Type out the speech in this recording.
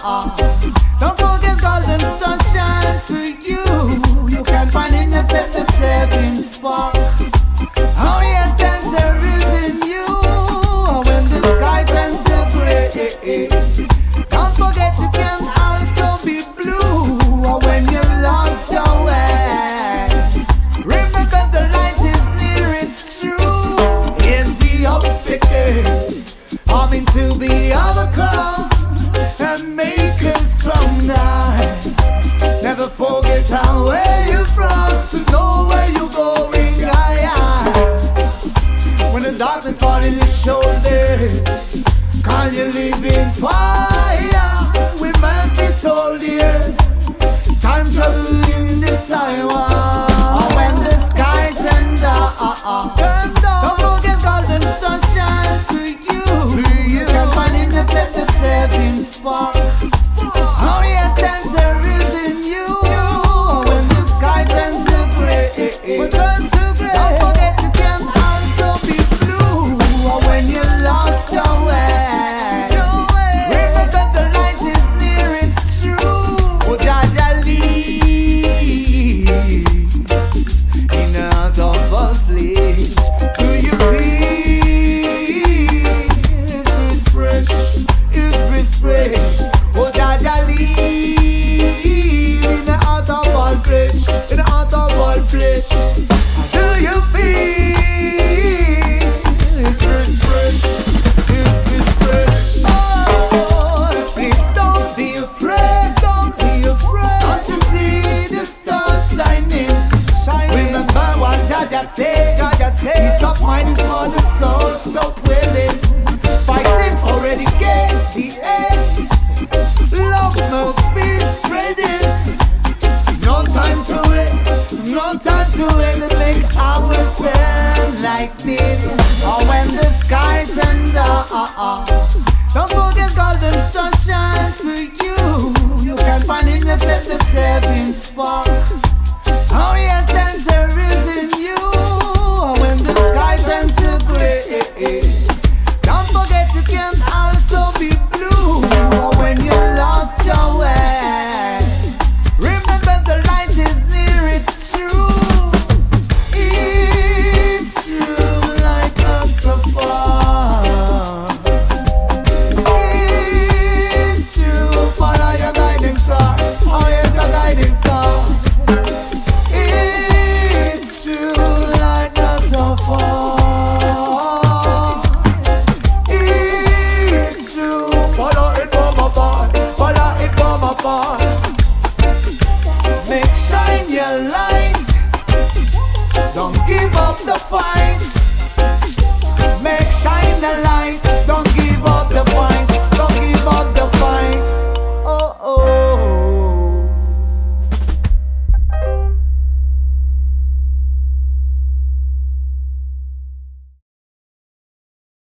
Don't forget golden sunshine you. You can find in yourself the saving spark. Oh you. When the sky turns to gray, don't forget you can also be blue. When you lost your way, remember the light is near, it's true. Obstacles, coming to be overcome make us stronger. Never forget how where you're from to know where you're going. I, I. When the darkness falls on your shoulder, call you living fire. We must be. Don't forget Uh, uh. Don't forget golden star shine for you. You can find in yourself the saving spark. far. Make shine your light. Don't give up the fight.